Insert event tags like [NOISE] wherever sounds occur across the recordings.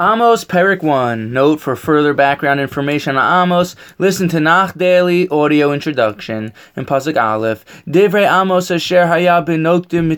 Amos Perik 1. Note for further background information on Amos, listen to Nach Daily audio introduction in Pasuk Aleph. Divrei Amos asher haya benokdim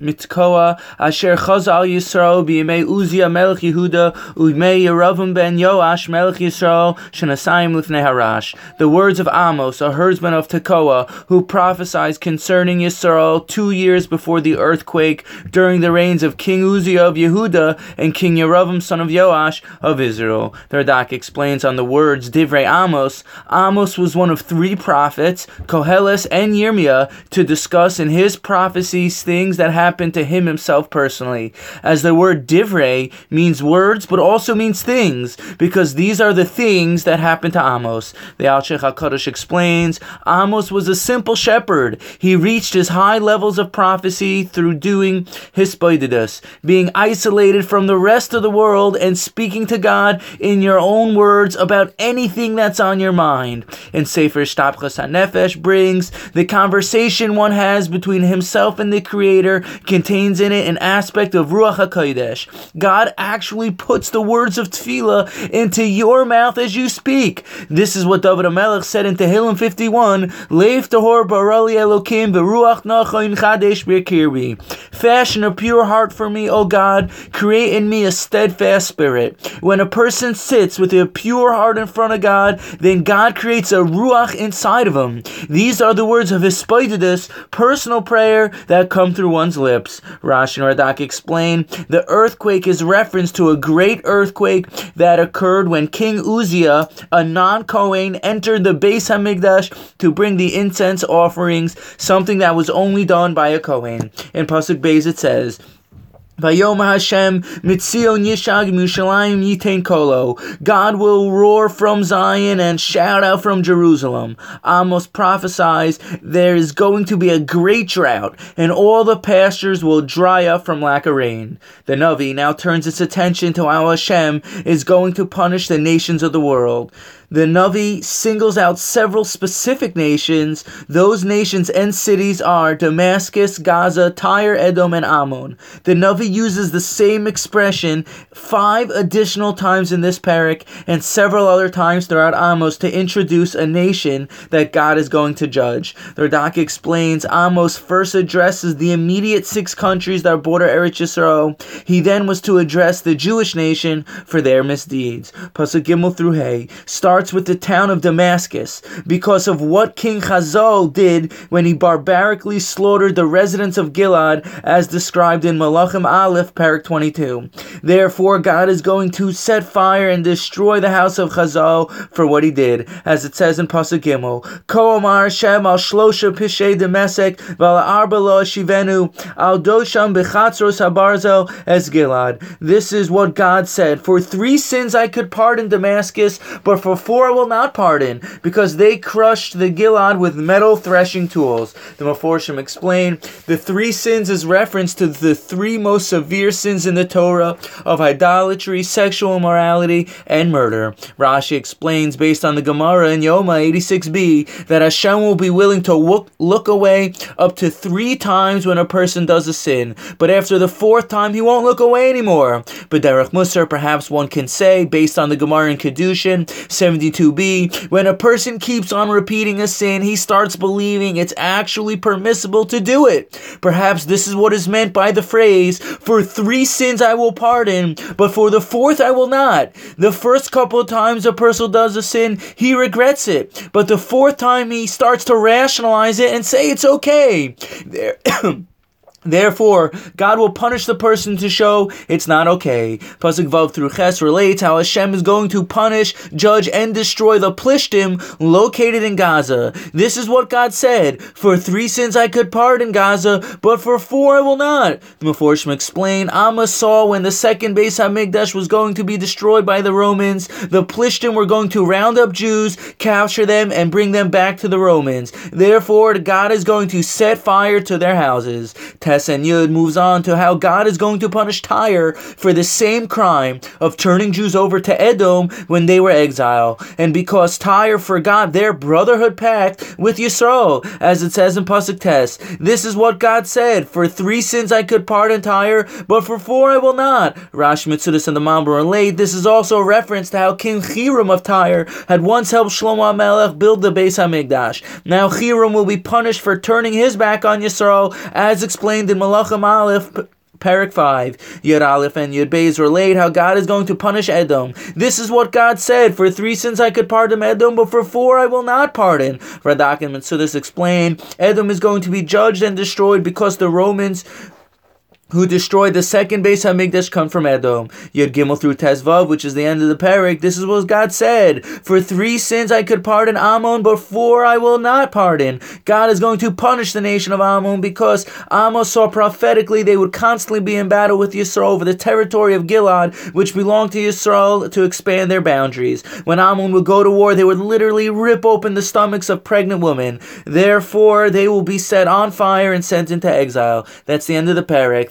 mitkoa asher chazal Yisrael b'yimei Uzia melech Yehuda u'yimei Yeravim ben Yoash melech Yisrael shenasayim lifnei harash. The words of Amos, a herdsman of Tekoa, who prophesies concerning Yisrael two years before the earthquake during the reigns of King Uzziah of Yehuda and King Yeravim son of Yoash of Israel. The Radak explains on the words Divrei Amos. Amos was one of three prophets, Koheles and Yirmiah, to discuss in his prophecies things that happened to him himself personally. As the word Divrei means words, but also means things, because these are the things that happened to Amos. The Alshich HaKadosh explains Amos was a simple shepherd. He reached his high levels of prophecy through doing hisbodedus, being isolated from the rest of the world and speaking to God in your own words about anything that's on your mind. And Sefer Shtapchas HaNefesh brings the conversation one has between himself and the Creator contains in it an aspect of Ruach HaKodesh. God actually puts the words of tefillah into your mouth as you speak. This is what David HaMelech said in Tehillim 51, Leif Tahor Barali Elokim Beruach Nachayin Chadesh Birkirbi. Fashion a pure heart for me, O God. Create in me a steadfast spirit. When a person sits with a pure heart in front of God, then God creates a ruach inside of him. These are the words of hisbodedus, personal prayer that come through one's lips. Rashi and Radak explain the earthquake is reference to a great earthquake that occurred when King Uzziah, a non-Kohen, entered the Beis Hamikdash to bring the incense offerings, something that was only done by a Kohen. In Pasuk Beis it says, Vayom Hashem Mitzion Yishag Mushalayim Yitain Kolo. God will roar from Zion and shout out from Jerusalem. Amos prophesies there is going to be a great drought, and all the pastures will dry up from lack of rain. The Navi now turns its attention to how Hashem is going to punish the nations of the world. The Navi singles out several specific nations. Those nations and cities are Damascus, Gaza, Tyre, Edom, and Ammon. The Navi uses the same expression five additional times in this parak and several other times throughout Amos to introduce a nation that God is going to judge. The Radak explains Amos first addresses the immediate six countries that border Eretz Yisrael. He then was to address the Jewish nation for their misdeeds. Pasuk Gimel through Hay start starts with the town of Damascus because of what King Chazael did when he barbarically slaughtered the residents of Gilad as described in Malachim Aleph, Parak 22. Therefore, God is going to set fire and destroy the house of Chazael for what he did, as it says in Pasuk Gimel, Ko Omar Hashem al shlosha pishay demesek val arba lo shivenu al dosham bechatzros as Gilad. This is what God said, For three sins I could pardon Damascus, but for four will not pardon, because they crushed the Gilad with metal threshing tools. The Meforshim explain the three sins is reference to the three most severe sins in the Torah of idolatry, sexual immorality, and murder. Rashi explains, based on the Gemara in Yoma 86b, that Hashem will be willing to look, look away up to three times when a person does a sin, but after the fourth time, he won't look away anymore. But Derech Musar, perhaps one can say, based on the Gemara in Kedushin 70 72b, when a person keeps on repeating a sin, he starts believing it's actually permissible to do it. Perhaps this is what is meant by the phrase, for three sins I will pardon, but for the fourth I will not. The first couple of times a person does a sin, he regrets it, but the fourth time he starts to rationalize it and say it's okay. There. [CLEARS THROAT] Therefore, God will punish the person to show it's not okay. Pasuk Vav through Ches relates how Hashem is going to punish, judge, and destroy the Plishtim located in Gaza. This is what God said: For three sins I could pardon Gaza, but for four I will not. The Meforshim explain: Amos saw when the second Beis Hamikdash was going to be destroyed by the Romans, the Plishtim were going to round up Jews, capture them, and bring them back to the Romans. Therefore, God is going to set fire to their houses. And Yud moves on to how God is going to punish Tyre for the same crime of turning Jews over to Edom when they were exiled, and because Tyre forgot their brotherhood pact with Yisrael, as it says in Pasuk Tes. This is what God said: For three sins I could pardon Tyre, but for four I will not. Rashi Mitzudas and the Malbim relate. This is also a reference to how King Hiram of Tyre had once helped Shlomo HaMelech build the Beis Hamikdash. Now Hiram will be punished for turning his back on Yisrael, as explained in Malachim Aleph. Parak 5, Yud Aleph and Yud Beis relate how God is going to punish Edom. This is what God said, for three sins I could pardon Edom, but for four I will not pardon. Radak and Mitzudas explain, Edom is going to be judged and destroyed because the Romans who destroyed the second Beis Hamikdash come from Edom. Yud Gimel through Tes Vav, which is the end of the parak. This is what God said: For three sins I could pardon Ammon, but four I will not pardon. God is going to punish the nation of Ammon because Ammon saw prophetically they would constantly be in battle with Yisrael over the territory of Gilad, which belonged to Yisrael, to expand their boundaries. When Ammon would go to war, they would literally rip open the stomachs of pregnant women. Therefore, they will be set on fire and sent into exile. That's the end of the parak.